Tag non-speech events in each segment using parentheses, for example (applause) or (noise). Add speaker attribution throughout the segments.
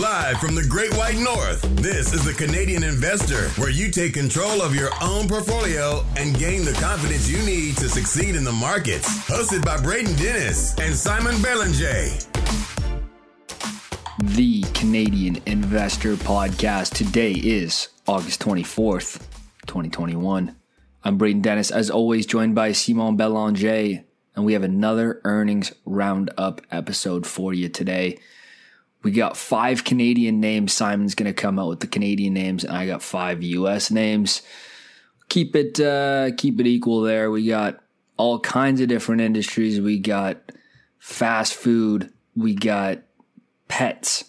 Speaker 1: Live from the Great White North, this is the Canadian Investor, where you take control of your own portfolio and gain the confidence you need to succeed in the markets. Hosted by Braden Dennis and Simon Belanger.
Speaker 2: The Canadian Investor Podcast. Today is August 24th, 2021. I'm Braden Dennis, as always, joined by Simon Belanger, and we have another earnings roundup episode for you today. We got five Canadian names. Simon's going to come out with the Canadian names, and I got five U.S. names. Keep it uh, keep it equal there. We got all kinds of different industries. We got fast food. We got pets.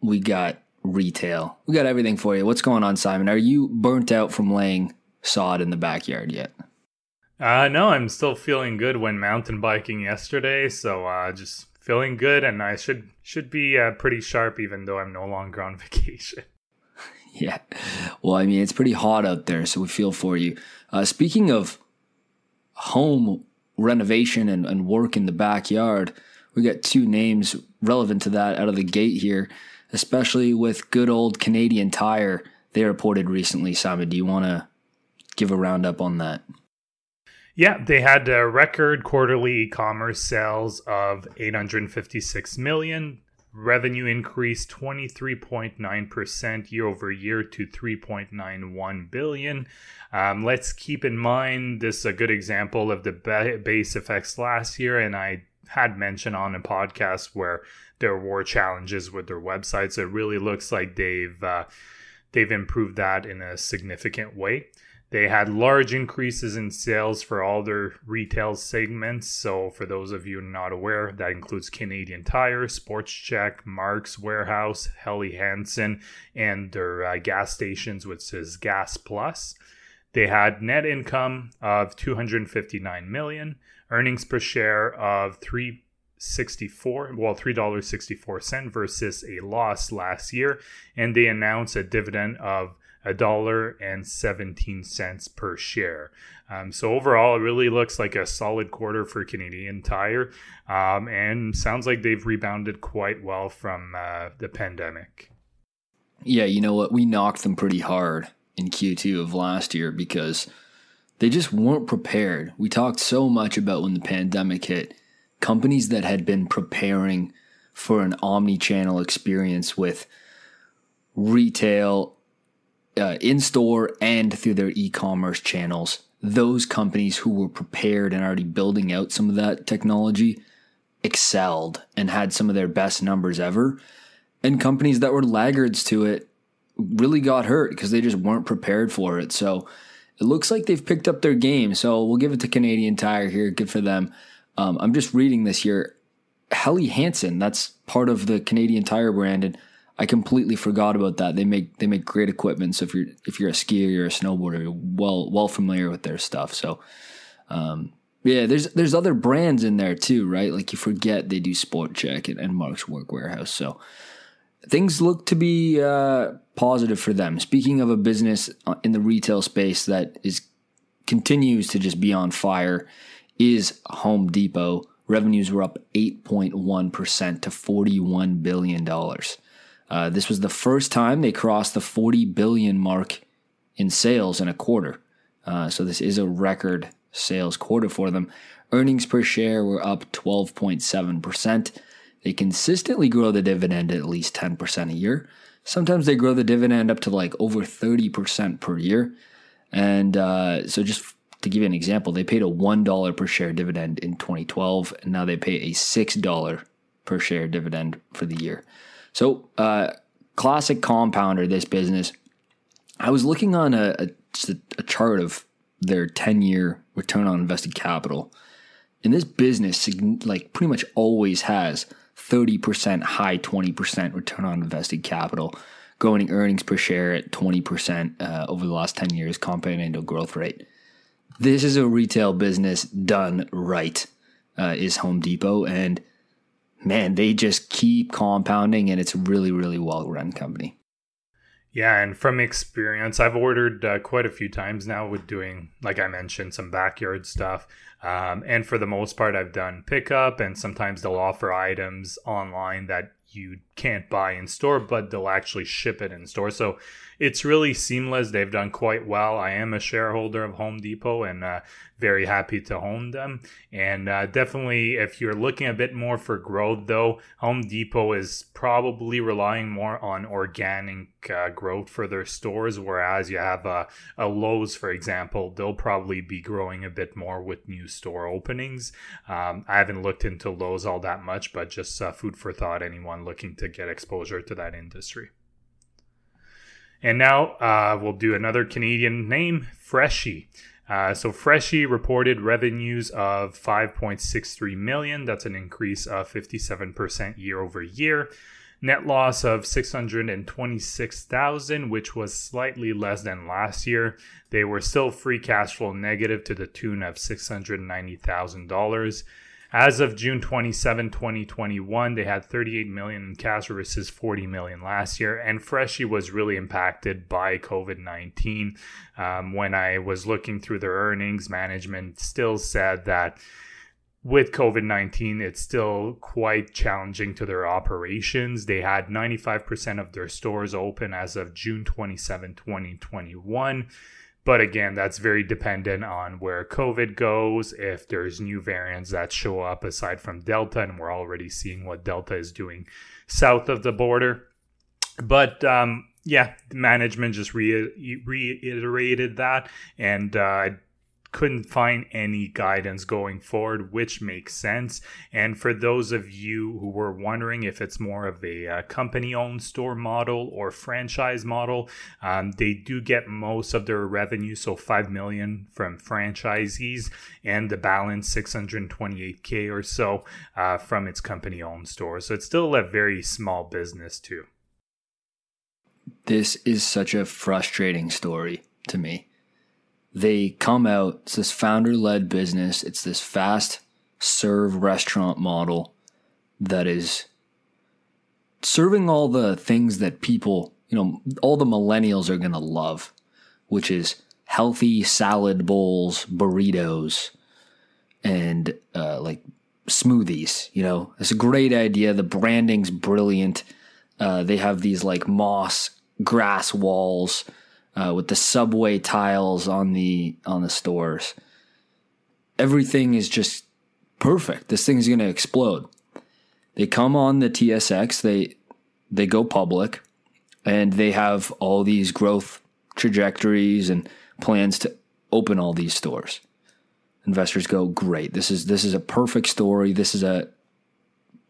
Speaker 2: We got retail. We got everything for you. What's going on, Simon? Are you burnt out from laying sod in the backyard yet?
Speaker 3: Uh, no, I'm still feeling good. When mountain biking yesterday, so uh, just feeling good, and I should should be uh, pretty sharp, even though I'm no longer on (laughs) vacation.
Speaker 2: yeah, well, I mean, it's pretty hot out there, so we feel for you. Uh, speaking of home renovation and, and work in the backyard, we got two names relevant to that out of the gate here, especially with good old Canadian Tire. They reported recently. Simon, do you want to give a roundup on that?
Speaker 3: Yeah, they had a record quarterly e-commerce sales of 856 million. Revenue increased 23.9% year over year to 3.91 billion. Um, let's keep in mind this is a good example of the base effects last year, and I had mentioned on a podcast where there were challenges with their website. So it really looks like they've uh, they've improved that in a significant way. They had large increases in sales for all their retail segments. So, for those of you not aware, that includes Canadian Tire, Sports Chek, Mark's Warehouse, Helly Hansen, and their uh, gas stations, which is Gas Plus. They had net income of 259 million, earnings per share of 364 well $3.64 versus a loss last year and they announced a dividend of a dollar and 17 cents per share. Um, so overall, it really looks like a solid quarter for Canadian Tire, um, and sounds like they've rebounded quite well from uh, the pandemic.
Speaker 2: Yeah, you know what? We knocked them pretty hard in Q2 of last year because they just weren't prepared. We talked so much about when the pandemic hit, companies that had been preparing for an omni-channel experience with retail uh, in store and through their e commerce channels. Those companies who were prepared and already building out some of that technology excelled and had some of their best numbers ever. And companies that were laggards to it really got hurt because they just weren't prepared for it. So it looks like they've picked up their game. So we'll give it to Canadian Tire here. Good for them. Um, I'm just reading this here. Helly Hansen, that's part of the Canadian Tire brand. And I completely forgot about that. They make they make great equipment. So if you're if you're a skier or a snowboarder, you're well well familiar with their stuff. So um, yeah, there's there's other brands in there too, right? Like you forget they do Sport Chek and, and Mark's Work Warehouse. So things look to be uh, positive for them. Speaking of a business uh, in the retail space that is continues to just be on fire, is Home Depot. Revenues were up 8.1% to $41 billion. Uh, this was the first time they crossed the 40 billion mark in sales in a quarter. Uh, so this is a record sales quarter for them. Earnings per share were up 12.7%. They consistently grow the dividend at least 10% a year. Sometimes they grow the dividend up to like over 30% per year. And uh, so, just to give you an example, they paid a $1 per share dividend in 2012, and now they pay a $6 per share dividend for the year. So, uh, classic compounder, this business. I was looking on a, a, a chart of their 10 year return on invested capital. And this business, like, pretty much always has 30%, high 20% return on invested capital, growing earnings per share at 20% uh, over the last 10 years, compound annual growth rate. This is a retail business done right, uh, is Home Depot. And man, they just keep compounding and it's a really, really well run company.
Speaker 3: Yeah, and from experience, I've ordered uh, quite a few times now with doing, like I mentioned, some backyard stuff. Um, and for the most part, I've done pickup, and sometimes they'll offer items online that you can't buy in store, but they'll actually ship it in store. So it's really seamless. They've done quite well. I am a shareholder of Home Depot and uh, very happy to own them. And uh, definitely, if you're looking a bit more for growth, though, Home Depot is probably relying more on organic uh, growth for their stores, whereas you have a, a Lowe's, for example, they'll probably be growing a bit more with new store openings. Um, I haven't looked into Lowe's all that much, but just uh, food for thought, anyone looking to get exposure to that industry. And now uh, we'll do another Canadian name, Freshii. Uh, so Freshii reported revenues of 5.63 million. That's an increase of 57% year over year. Net loss of 626,000, which was slightly less than last year. They were still free cash flow negative to the tune of $690,000. As of June 27, 2021, they had 38 million in cash versus 40 million last year. And Freshii was really impacted by COVID 19. Um, when I was looking through their earnings, management still said that with COVID 19, it's still quite challenging to their operations. They had 95% of their stores open as of June 27, 2021. But again, that's very dependent on where COVID goes, if there's new variants that show up aside from Delta, and we're already seeing what Delta is doing south of the border. But um, yeah, management just re- reiterated that, and uh, couldn't find any guidance going forward, which makes sense. And for those of you who were wondering if it's more of a uh, company owned store model or franchise model, um, they do get most of their revenue, so 5 million from franchisees, and the balance 628k or so uh, from its company owned stores. So it's still a very small business, too.
Speaker 2: This is such a frustrating story to me they come out, it's this founder led business, it's this fast serve restaurant model that is serving all the things that people, you know, all the millennials are going to love, which is healthy salad bowls, burritos, and uh, like smoothies. You know, it's a great idea. The branding's brilliant. Uh, they have these like moss grass walls uh, with the subway tiles on the on the stores. Everything is just perfect. This thing's going to explode. They come on the TSX. They they go public, and they have all these growth trajectories and plans to open all these stores. Investors go, great. This is this is a perfect story. This is a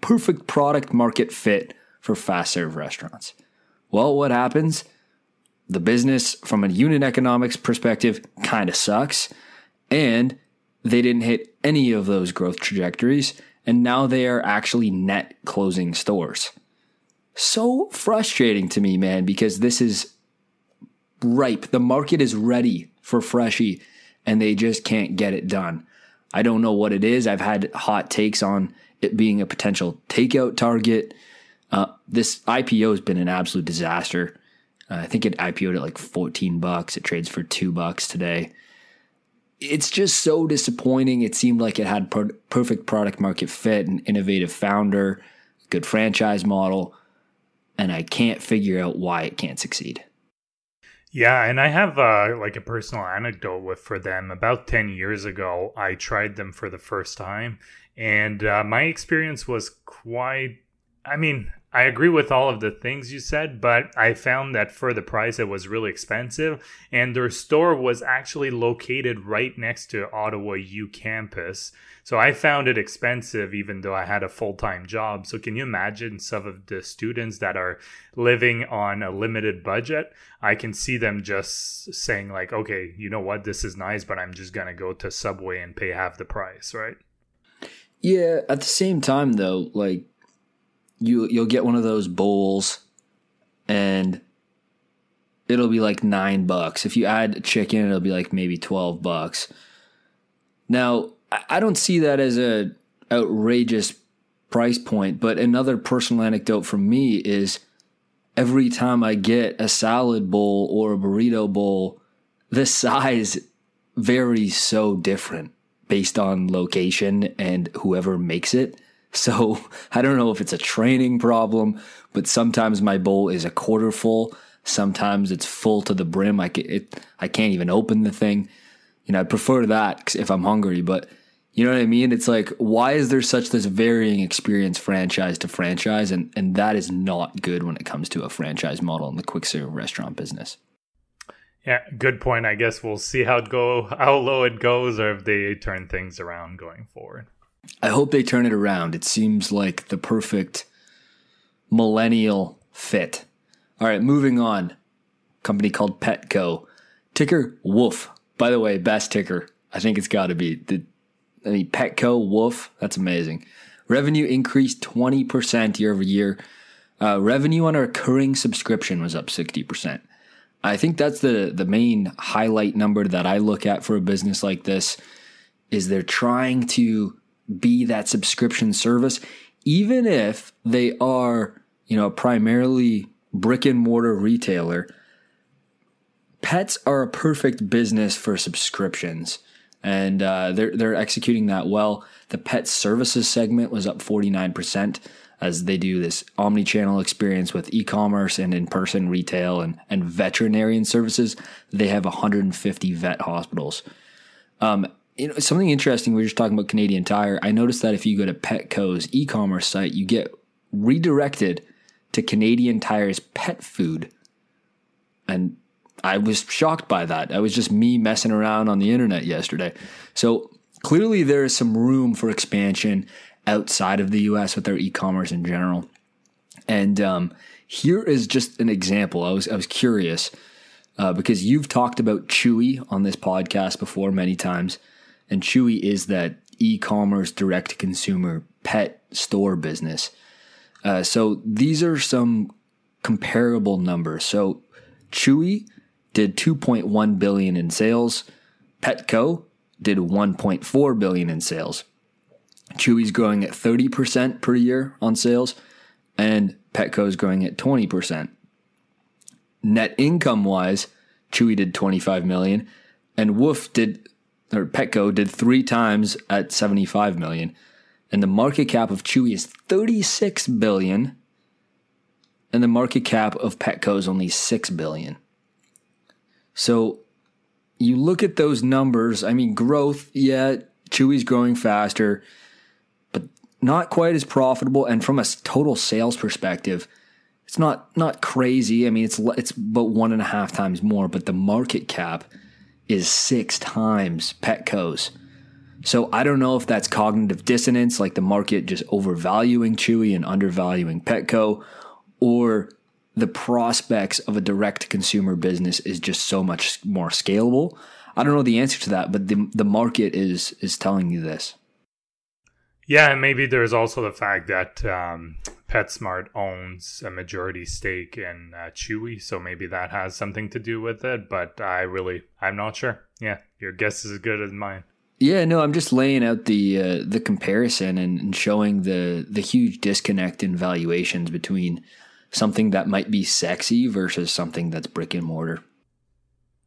Speaker 2: perfect product market fit for fast serve restaurants. Well, what happens? The business from a unit economics perspective kind of sucks. And they didn't hit any of those growth trajectories. And now they are actually net closing stores. So frustrating to me, man, because this is ripe. The market is ready for Freshii and they just can't get it done. I don't know what it is. I've had hot takes on it being a potential takeout target. Uh, this IPO has been an absolute disaster. Uh, I think it IPO'd at like 14 bucks. It trades for two bucks today. It's just so disappointing. It seemed like it had per- perfect product market fit, an innovative founder, good franchise model, and I can't figure out why it can't succeed.
Speaker 3: Yeah, and I have uh, like a personal anecdote with for them. About ten years ago, I tried them for the first time, and uh, my experience was quite. I mean, I agree with all of the things you said, but I found that for the price, it was really expensive. And their store was actually located right next to Ottawa U campus. So I found it expensive, even though I had a full time job. So, can you imagine some of the students that are living on a limited budget? I can see them just saying, like, okay, you know what, this is nice, but I'm just going to go to Subway and pay half the price, right?
Speaker 2: Yeah. At the same time, though, like, you you'll get one of those bowls and it'll be like nine bucks. If you add chicken, it'll be like maybe twelve bucks. Now, I don't see that as a outrageous price point, but another personal anecdote from me is every time I get a salad bowl or a burrito bowl, the size varies so different based on location and whoever makes it. So (laughs) I don't know if it's a training problem, but sometimes my bowl is a quarter full. Sometimes it's full to the brim. I, can, it, I can't even open the thing. You know, I prefer that if I'm hungry, but you know what I mean? It's like, why is there such this varying experience franchise to franchise? And, and that is not good when it comes to a franchise model in the quick serve restaurant business.
Speaker 3: Yeah, good point. I guess we'll see how it go, how low it goes, or if they turn things around going forward.
Speaker 2: I hope they turn it around. It seems like the perfect millennial fit. All right, moving on. Company called Petco. Ticker Woof. By the way, best ticker. I think it's got to be the I mean, Petco, Woof, that's amazing. Revenue increased 20% year over year. Uh, revenue on a recurring subscription was up 60%. I think that's the, the main highlight number that I look at for a business like this is they're trying to be that subscription service, even if they are, you know, primarily brick and mortar retailer. Pets are a perfect business for subscriptions and uh, they're they're executing that well. The pet services segment was up 49% as they do this omni-channel experience with e-commerce and in-person retail and, and veterinarian services. They have 150 vet hospitals. Um, you know, something interesting. We were just talking about Canadian Tire. I noticed that if you go to Petco's e-commerce site, you get redirected to Canadian Tire's pet food, and I was shocked by that. I was just me messing around on the internet yesterday. So clearly, there is some room for expansion outside of the US with their e commerce in general. And um, here is just an example. I was, I was curious uh, because you've talked about Chewy on this podcast before many times. And Chewy is that e commerce direct to consumer pet store business. Uh, so these are some comparable numbers. So Chewy did 2.1 billion in sales. Petco did 1.4 billion in sales. Chewy's growing at 30% per year on sales and Petco is growing at 20%. Net income wise, Chewy did 25 million and Woof did or Petco did 3 times at 75 million. And the market cap of Chewy is 36 billion and the market cap of Petco is only 6 billion. So you look at those numbers. I mean, growth, yeah, Chewy's growing faster, but not quite as profitable. And from a total sales perspective, it's not not crazy. I mean, it's it's about one and a half times more, but the market cap is six times Petco's. So I don't know if that's cognitive dissonance, like the market just overvaluing Chewy and undervaluing Petco, or the prospects of a direct consumer business is just so much more scalable. I don't know the answer to that, but the the market is is telling you this.
Speaker 3: Yeah, and maybe there's also the fact that um, PetSmart owns a majority stake in uh, Chewy, so maybe that has something to do with it. But I really, I'm not sure. Yeah, your guess is as good as mine.
Speaker 2: Yeah, no, I'm just laying out the uh, the comparison and, and showing the the huge disconnect in valuations between something that might be sexy versus something that's brick and mortar.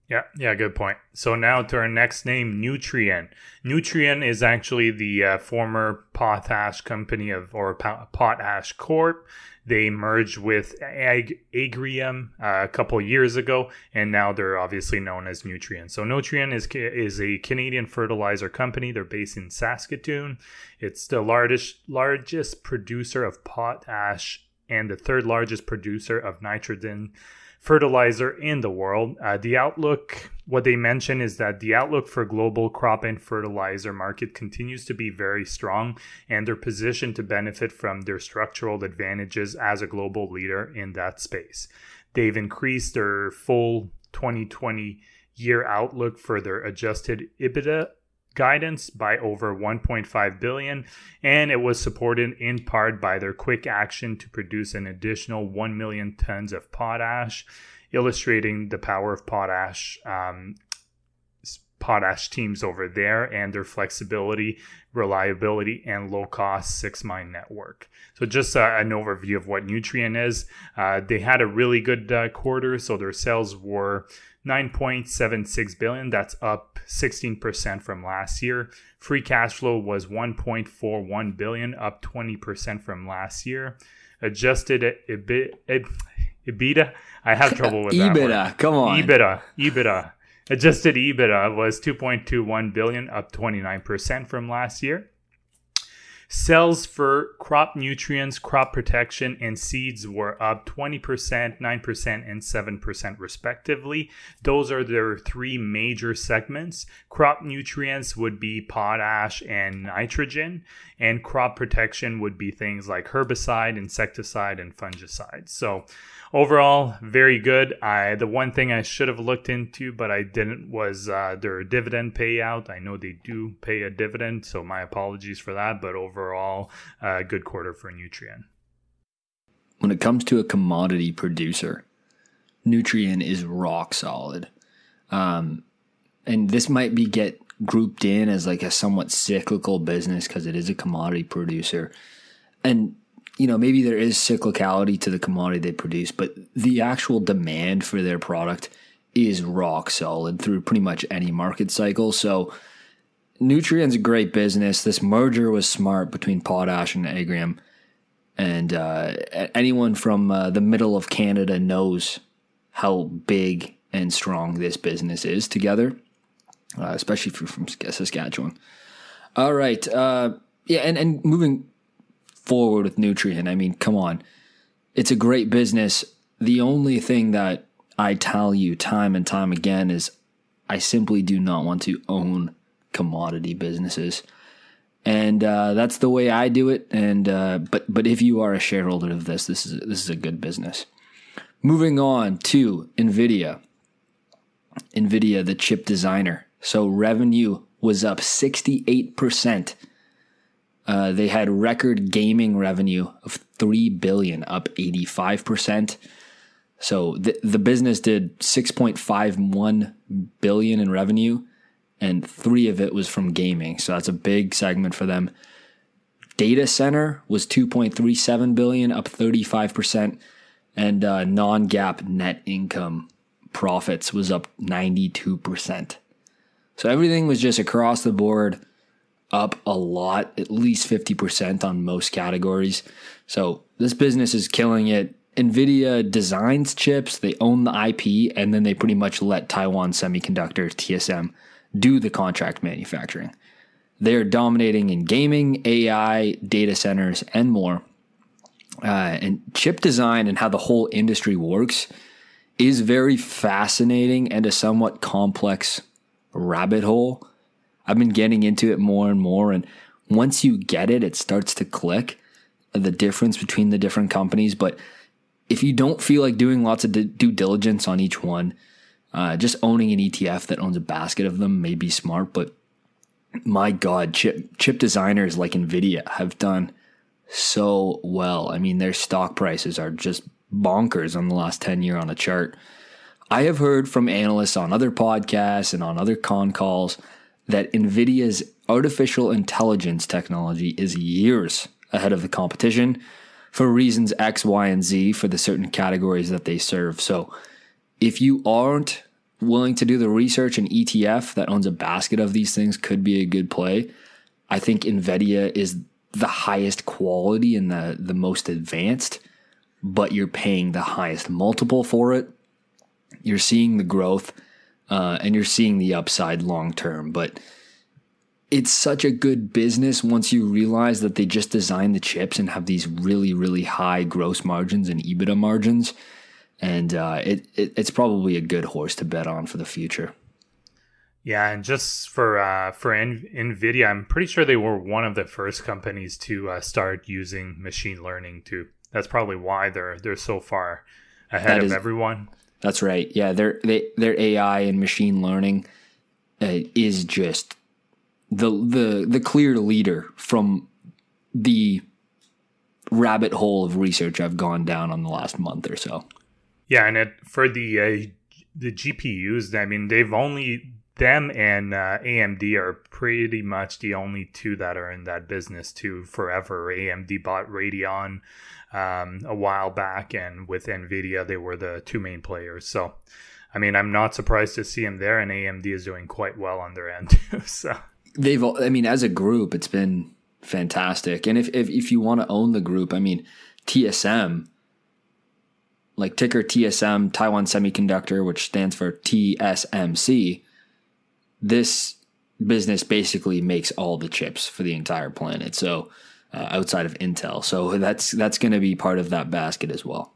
Speaker 3: Yeah, yeah, good point. So now to our next name, Nutrien. Nutrien is actually the uh, former Potash company of or Potash Corp. They merged with Ag- Agrium uh, a couple years ago, and now they're obviously known as Nutrien. So Nutrien is is a Canadian fertilizer company. They're based in Saskatoon. It's the largest largest producer of potash and the third largest producer of nitrogen fertilizer in the world. Uh, the outlook, what they mention is that the outlook for global crop and fertilizer market continues to be very strong, and they're positioned to benefit from their structural advantages as a global leader in that space. They've increased their full 2020 year outlook for their adjusted EBITDA guidance by over 1.5 billion and it was supported in part by their quick action to produce an additional 1 million tons of potash illustrating the power of potash um, potash teams over there and their flexibility, reliability, and low cost six mine network. So, just uh, an overview of what Nutrien is. Uh, they had a really good uh, quarter, so their sales were 9.76 billion. That's up 16% from last year. Free cash flow was 1.41 billion, up 20% from last year. Adjusted EBITDA, I have trouble with that. (laughs)
Speaker 2: EBITDA, come on.
Speaker 3: EBITDA, EBITDA. Adjusted EBITDA was 2.21 billion, up 29% from last year. Sales for crop nutrients, crop protection, and seeds were up 20%, 9%, and 7% respectively. Those are their three major segments. Crop nutrients would be potash and nitrogen, and crop protection would be things like herbicide, insecticide, and fungicide. So, overall, very good. I the one thing I should have looked into, but I didn't, was uh, their dividend payout. I know they do pay a dividend, so my apologies for that. But overall, uh, good quarter for Nutrien.
Speaker 2: When it comes to a commodity producer, Nutrien is rock solid. Um, and this might be get grouped in as like a somewhat cyclical business because it is a commodity producer. And you know, maybe there is cyclicality to the commodity they produce, but the actual demand for their product is rock solid through pretty much any market cycle. So, Nutrien's a great business. This merger was smart between Potash and Agrium. And uh, anyone from uh, the middle of Canada knows how big and strong this business is together, uh, especially if you're from Saskatchewan. All right. Uh, yeah, and, and moving forward with Nutrien. I mean, come on. It's a great business. The only thing that I tell you time and time again is I simply do not want to own commodity businesses. And uh, that's the way I do it. And uh, but but if you are a shareholder of this, this is this is a good business. Moving on to Nvidia. Nvidia, the chip designer. So revenue was up sixty eight percent uh, they had record gaming revenue of three billion, up eighty five percent. So the the business did six point five one billion in revenue, and three of it was from gaming. So that's a big segment for them. Data center was two point three seven billion, up thirty five percent, and uh, non GAAP net income profits was up ninety two percent. So everything was just across the board up a lot, at least 50% on most categories. So this business is killing it. NVIDIA designs chips, they own the IP, and then they pretty much let Taiwan Semiconductor, TSM, do the contract manufacturing. They're dominating in gaming, AI, data centers, and more. Uh, and chip design and how the whole industry works is very fascinating and a somewhat complex rabbit hole I've been getting into it more and more. And once you get it, it starts to click the difference between the different companies. But if you don't feel like doing lots of due diligence on each one, uh, just owning an ETF that owns a basket of them may be smart. But my God, chip chip designers like Nvidia have done so well. I mean, their stock prices are just bonkers on the last 10 year on a chart. I have heard from analysts on other podcasts and on other con calls that NVIDIA's artificial intelligence technology is years ahead of the competition for reasons X, Y, and Z for the certain categories that they serve. So if you aren't willing to do the research, an ETF that owns a basket of these things could be a good play. I think NVIDIA is the highest quality and the, the most advanced, but you're paying the highest multiple for it. You're seeing the growth uh, and you're seeing the upside long term. But it's such a good business once you realize that they just design the chips and have these really, really high gross margins and EBITDA margins. And uh, it, it, it's probably a good horse to bet on for the future.
Speaker 3: Yeah, and just for uh, for Nvidia, I'm pretty sure they were one of the first companies to uh, start using machine learning too. That's probably why they're they're so far ahead of everyone.
Speaker 2: That's right. Yeah, their their AI and machine learning uh, is just the the the clear leader from the rabbit hole of research I've gone down on the last month or so.
Speaker 3: Yeah, and it, for the uh, the GPUs, I mean, they've only them and uh, AMD are pretty much the only two that are in that business too forever. AMD bought Radeon um, a while back, and with Nvidia, they were the two main players. So, I mean, I'm not surprised to see them there, and AMD is doing quite well on their end (laughs) too. So
Speaker 2: they've, I mean, as a group, it's been fantastic. And if if, if you want to own the group, I mean, TSM like ticker TSM, Taiwan Semiconductor, which stands for TSMC, this business basically makes all the chips for the entire planet. So uh, outside of Intel, so that's that's going to be part of that basket as well.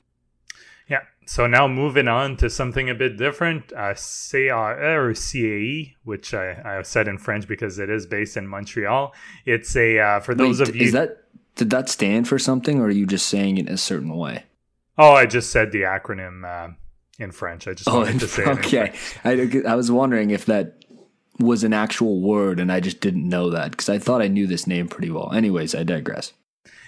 Speaker 3: Yeah. So now moving on to something a bit different, uh, CAE or CAE, which I, I said in French because it is based in Montreal. It's a uh, for those
Speaker 2: Wait,
Speaker 3: of you.
Speaker 2: Is that did that stand for something, or are you just saying it a certain way?
Speaker 3: Oh, I just said the acronym uh, in French. I just oh, wanted to say
Speaker 2: okay. I, I was wondering if that was an actual word, and I just didn't know that because I thought I knew this name pretty well. Anyways, I digress.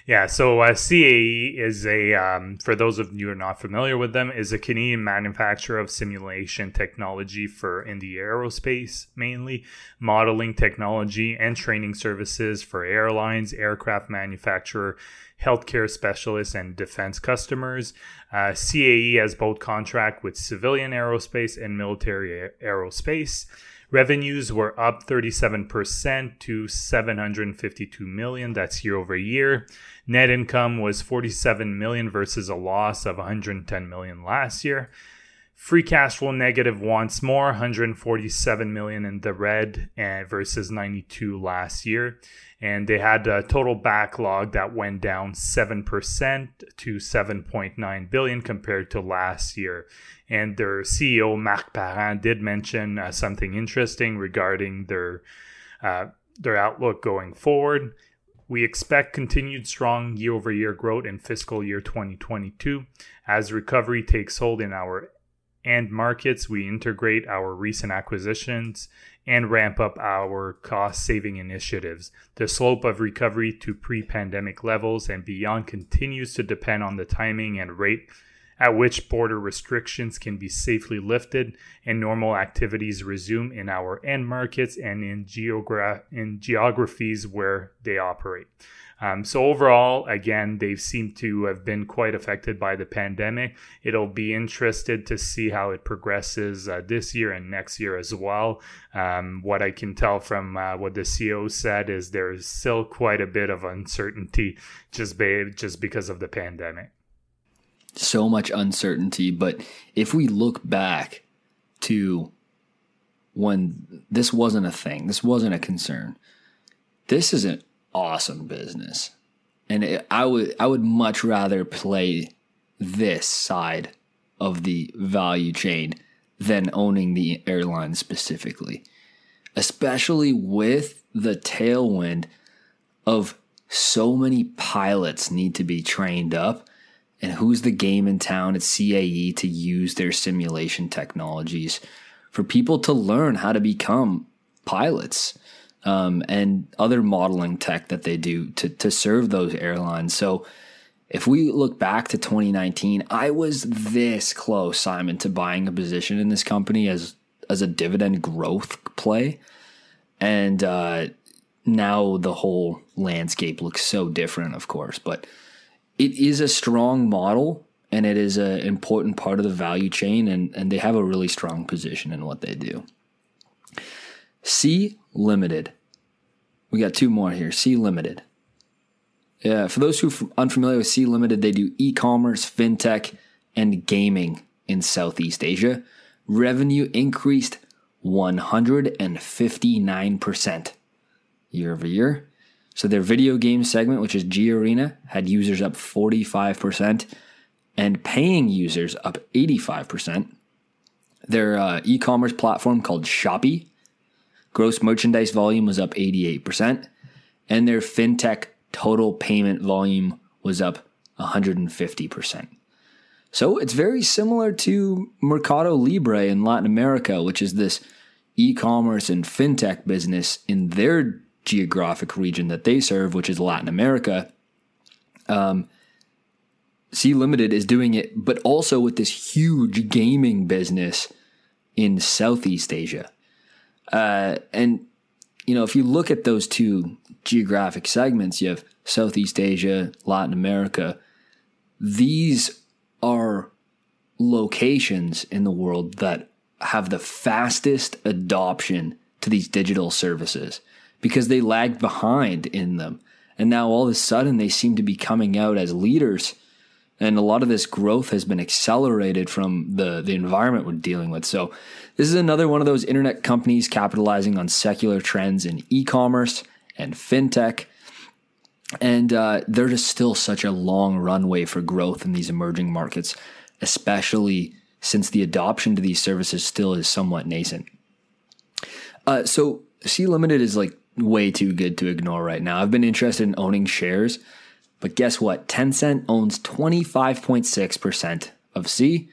Speaker 3: Yeah, so uh, CAE is a, um, for those of you who are not familiar with them, is a Canadian manufacturer of simulation technology for in the aerospace, mainly modeling technology and training services for airlines, aircraft manufacturer, healthcare specialists, and defense customers. Uh, CAE has both contract with civilian aerospace and military aerospace. Revenues were up 37% to 752 million. That's year over year. Net income was 47 million versus a loss of 110 million last year. Free cash flow negative once more, 147 million in the red versus 92 last year. And they had a total backlog that went down 7% to 7.9 billion compared to last year. And their CEO Marc Parent did mention uh, something interesting regarding their uh, their outlook going forward. We expect continued strong year over year growth in fiscal year 2022 as recovery takes hold in our end markets. We integrate our recent acquisitions and ramp up our cost saving initiatives. The slope of recovery to pre pandemic levels and beyond continues to depend on the timing and rate at which border restrictions can be safely lifted and normal activities resume in our end markets and in, geogra- in geographies where they operate. Um, so, overall, again, they seem to have been quite affected by the pandemic. It'll be interested to see how it progresses uh, this year and next year as well. Um, what I can tell from uh, what the CEO said is there's still quite a bit of uncertainty just, ba- just because of the pandemic
Speaker 2: so much uncertainty. But if we look back to when this wasn't a thing, this wasn't a concern, this is an awesome business. And it, I would I would much rather play this side of the value chain than owning the airline specifically, especially with the tailwind of so many pilots need to be trained up and who's the game in town at CAE to use their simulation technologies for people to learn how to become pilots um, and other modeling tech that they do to, to serve those airlines. So if we look back to 2019, I was this close, Simon, to buying a position in this company as as a dividend growth play. And uh, now the whole landscape looks so different, of course. But it is a strong model and it is an important part of the value chain and, and they have a really strong position in what they do. Sea Limited. We got two more here. Sea Limited. Yeah, for those who are unfamiliar with Sea Limited, they do e-commerce, fintech, and gaming in Southeast Asia. Revenue increased 159% year over year. So their video game segment, which is Garena, had users up 45% and paying users up 85%. Their uh, e commerce platform called Shopee, gross merchandise volume was up 88%, and their fintech total payment volume was up 150%. So it's very similar to Mercado Libre in Latin America, which is this e commerce and fintech business in their geographic region that they serve, which is Latin America. Um, Sea Limited is doing it, but also with this huge gaming business in Southeast Asia. Uh, and you know, if you look at those two geographic segments, you have Southeast Asia, Latin America. These are locations in the world that have the fastest adoption to these digital services because they lagged behind in them. And now all of a sudden they seem to be coming out as leaders. And a lot of this growth has been accelerated from the, the environment we're dealing with. So, this is another one of those internet companies capitalizing on secular trends in e commerce and fintech. And uh, there's just still such a long runway for growth in these emerging markets, especially since the adoption to these services still is somewhat nascent. Uh, so, Sea Limited is like way too good to ignore right now. I've been interested in owning shares, but guess what? Tencent owns 25.6% of Sea,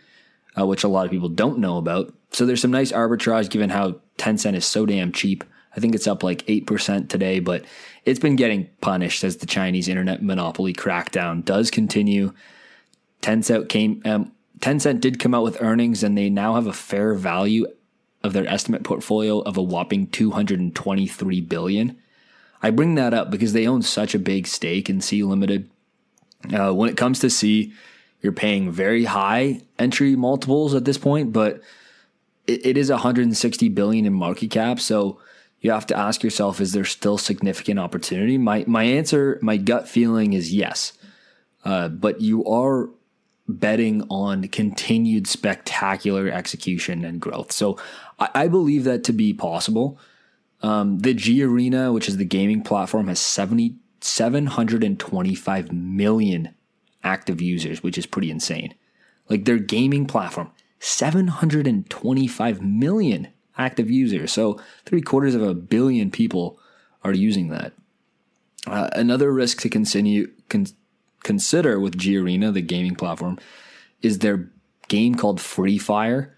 Speaker 2: uh, which a lot of people don't know about. So there's some nice arbitrage given how Tencent is so damn cheap. I think it's up like 8% today, but it's been getting punished as the Chinese internet monopoly crackdown does continue. Tencent came um, Tencent did come out with earnings and they now have a fair value of their estimate portfolio of a whopping 223 billion. I bring that up because they own such a big stake in Sea Limited. Uh, when it comes to Sea, you're paying very high entry multiples at this point, but it, it is 160 billion in market cap. So you have to ask yourself, is there still significant opportunity? My my answer, my gut feeling is yes, uh, but you are betting on continued spectacular execution and growth. So I, I believe that to be possible. Um, the Garena, which is the gaming platform, has 70, 725 million active users, which is pretty insane. Like their gaming platform, 725 million active users. So three quarters of a billion people are using that. Uh, another risk to continue, con- consider with Garena, the gaming platform, is their game called Free Fire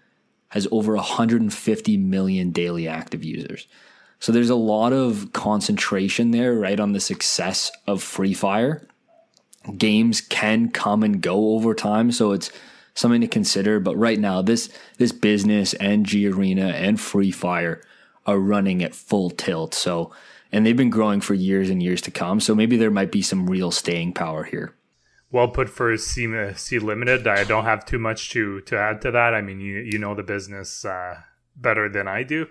Speaker 2: has over 150 million daily active users. So there's a lot of concentration there, right, on the success of Free Fire. Games can come and go over time, so it's something to consider. But right now, this this business and Garena and Free Fire are running at full tilt. So and they've been growing for years and years to come. So maybe there might be some real staying power here
Speaker 3: well put for C, Sea Limited. I don't have too much to to add to that. I mean, you you know the business uh, better than I do,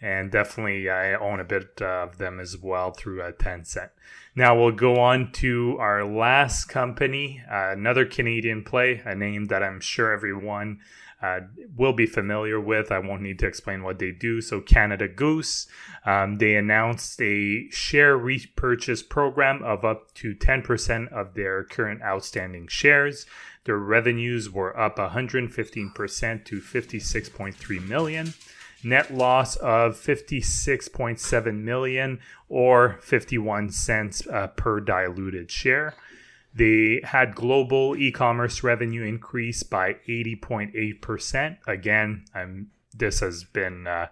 Speaker 3: and definitely I own a bit of them as well through uh, Tencent. Now we'll go on to our last company, uh, another Canadian play, a name that I'm sure everyone uh, will be familiar with. I won't need to explain what they do. So, Canada Goose, um, they announced a share repurchase program of up to 10% of their current outstanding shares. Their revenues were up 115% to 56.3 million. Net loss of 56.7 million or 51 cents uh, per diluted share. They had global e-commerce revenue increase by 80.8%. Again, I'm, this has been uh,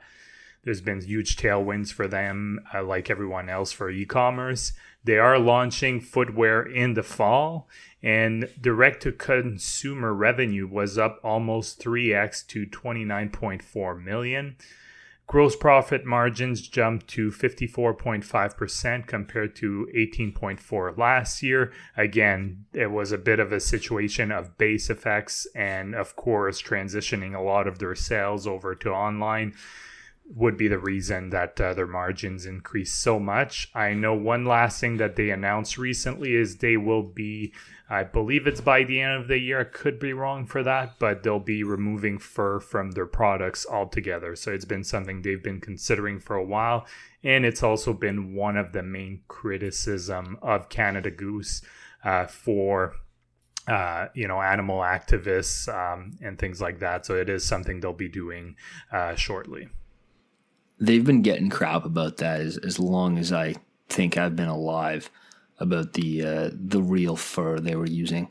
Speaker 3: there's been huge tailwinds for them, uh, like everyone else for e-commerce. They are launching footwear in the fall, and direct-to-consumer revenue was up almost 3x to 29.4 million. Gross profit margins jumped to 54.5% compared to 18.4 last year. Again, it was a bit of a situation of base effects and of course transitioning a lot of their sales over to online would be the reason that uh, their margins increased so much. I know one last thing that they announced recently is they will be, I believe it's by the end of the year. I could be wrong for that, but they'll be removing fur from their products altogether. So it's been something they've been considering for a while, and it's also been one of the main criticism of Canada Goose uh, for. Uh, you know, animal activists um, and things like that. So it is something they'll be doing uh, shortly
Speaker 2: they've been getting crap about that as, as long as I think I've been alive about the uh, the real fur they were using.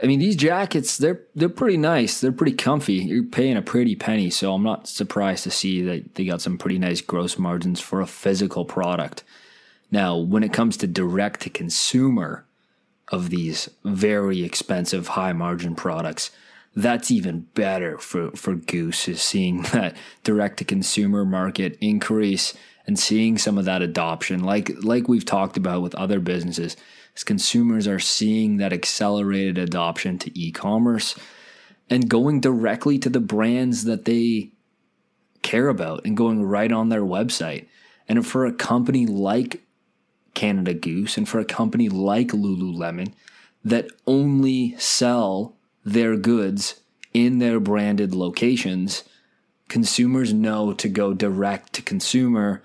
Speaker 2: I mean, these jackets they're they're pretty nice. They're pretty comfy. You're paying a pretty penny, so I'm not surprised to see that they got some pretty nice gross margins for a physical product. Now, when it comes to direct to consumer of these very expensive high margin products, that's even better for, for Goose is seeing (laughs) that direct to consumer market increase and seeing some of that adoption. Like like we've talked about with other businesses as consumers are seeing that accelerated adoption to e-commerce and going directly to the brands that they care about and going right on their website. And for a company like Canada Goose and for a company like Lululemon that only sell their goods in their branded locations, consumers know to go direct to consumer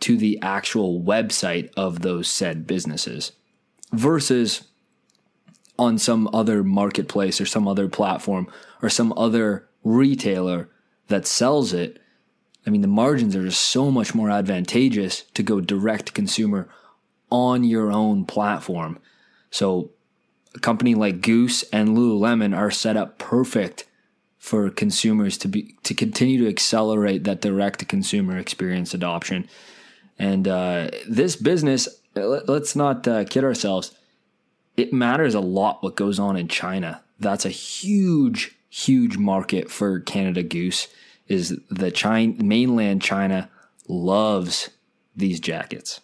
Speaker 2: to the actual website of those said businesses versus on some other marketplace or some other platform or some other retailer that sells it. I mean, the margins are just so much more advantageous to go direct to consumer on your own platform. So a company like Goose and Lululemon are set up perfect for consumers to be to continue to accelerate that direct to consumer experience adoption. And uh, this business, let's not uh, kid ourselves, it matters a lot what goes on in China. That's a huge, huge market for Canada Goose. Is the China mainland China loves these jackets.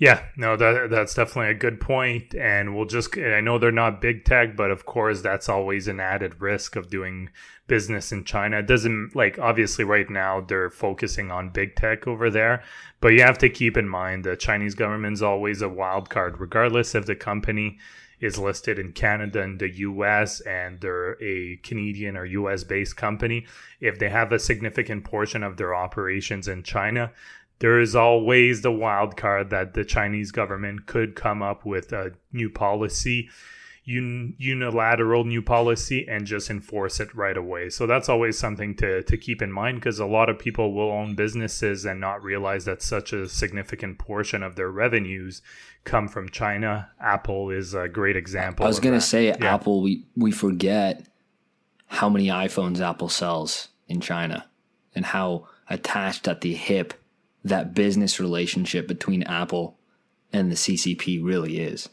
Speaker 3: Yeah, no, that that's definitely a good point, and we'll just. I know they're not big tech, but of course that's always an added risk of doing business in China. It doesn't like obviously right now they're focusing on big tech over there, but you have to keep in mind the Chinese government's always a wild card, regardless if the company is listed in Canada and the US and they're a Canadian or US based company. If they have a significant portion of their operations in China, there is always the wild card that the Chinese government could come up with a new policy, un- unilateral new policy, and just enforce it right away. So that's always something to, to keep in mind because a lot of people will own businesses and not realize that such a significant portion of their revenues come from China. Apple is a great example.
Speaker 2: I was going to say, yeah. Apple, we, we forget how many iPhones Apple sells in China and how attached at the hip that business relationship between Apple and the CCP really is.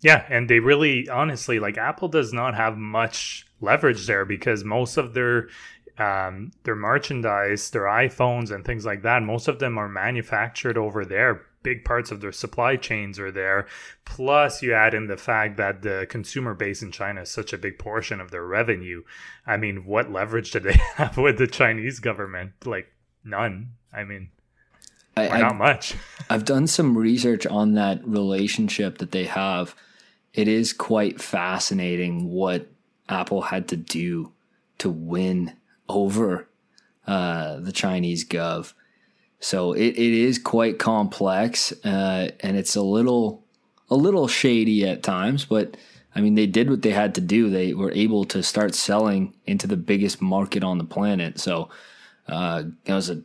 Speaker 3: Yeah, and they really honestly like Apple does not have much leverage there because most of their um, their merchandise, their iPhones and things like that, most of them are manufactured over there. Big parts of their supply chains are there. Plus, you add in the fact that the consumer base in China is such a big portion of their revenue. I mean, what leverage do they (laughs) have with the Chinese government? Like, none. I mean, I, not much. (laughs)
Speaker 2: I've done some research on that relationship that they have. It is quite fascinating what Apple had to do to win over uh, the Chinese gov. So it, it is quite complex, uh, and it's a little a little shady at times. But I mean, they did what they had to do. They were able to start selling into the biggest market on the planet. So uh, it was a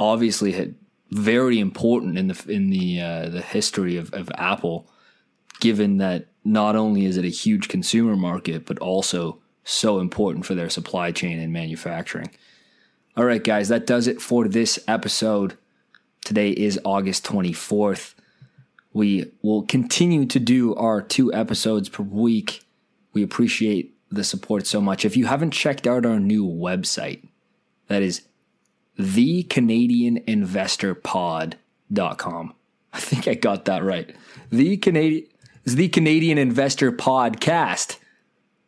Speaker 2: obviously had very important in the in the uh, the history of, of Apple, given that not only is it a huge consumer market, but also so important for their supply chain and manufacturing. All right, guys, that does it for this episode. Today is August 24th. We will continue to do our two episodes per week. We appreciate the support so much. If you haven't checked out our new website, that is the Canadian Investor Pod.com. I think I got that right. The Canadian is the Canadian Investor Podcast.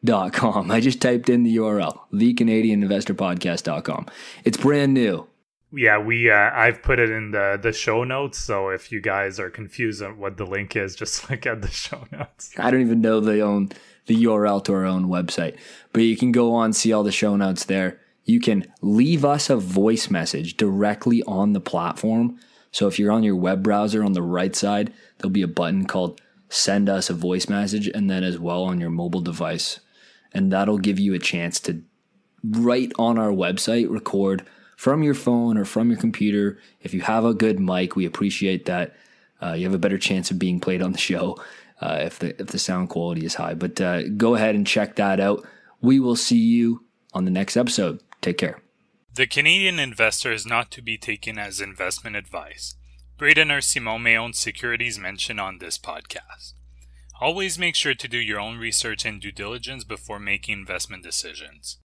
Speaker 2: Dot com. I just typed in the URL, the Canadian Investor Podcast.com. It's brand new.
Speaker 3: Yeah, we uh, I've put it in the the show notes. So if you guys are confused on what the link is, (laughs) just look at the show notes.
Speaker 2: I don't even know the own the URL to our own website, but you can go on see all the show notes there you can leave us a voice message directly on the platform. So if you're on your web browser on the right side, there'll be a button called send us a voice message and then as well on your mobile device. And that'll give you a chance to right on our website record from your phone or from your computer. If you have a good mic, we appreciate that. Uh, you have a better chance of being played on the show uh, if the if the sound quality is high. But uh, go ahead and check that out. We will see you on the next episode. Take care.
Speaker 3: The Canadian investor is not to be taken as investment advice. Braden or Simon may own securities mentioned on this podcast. Always make sure to do your own research and due diligence before making investment decisions.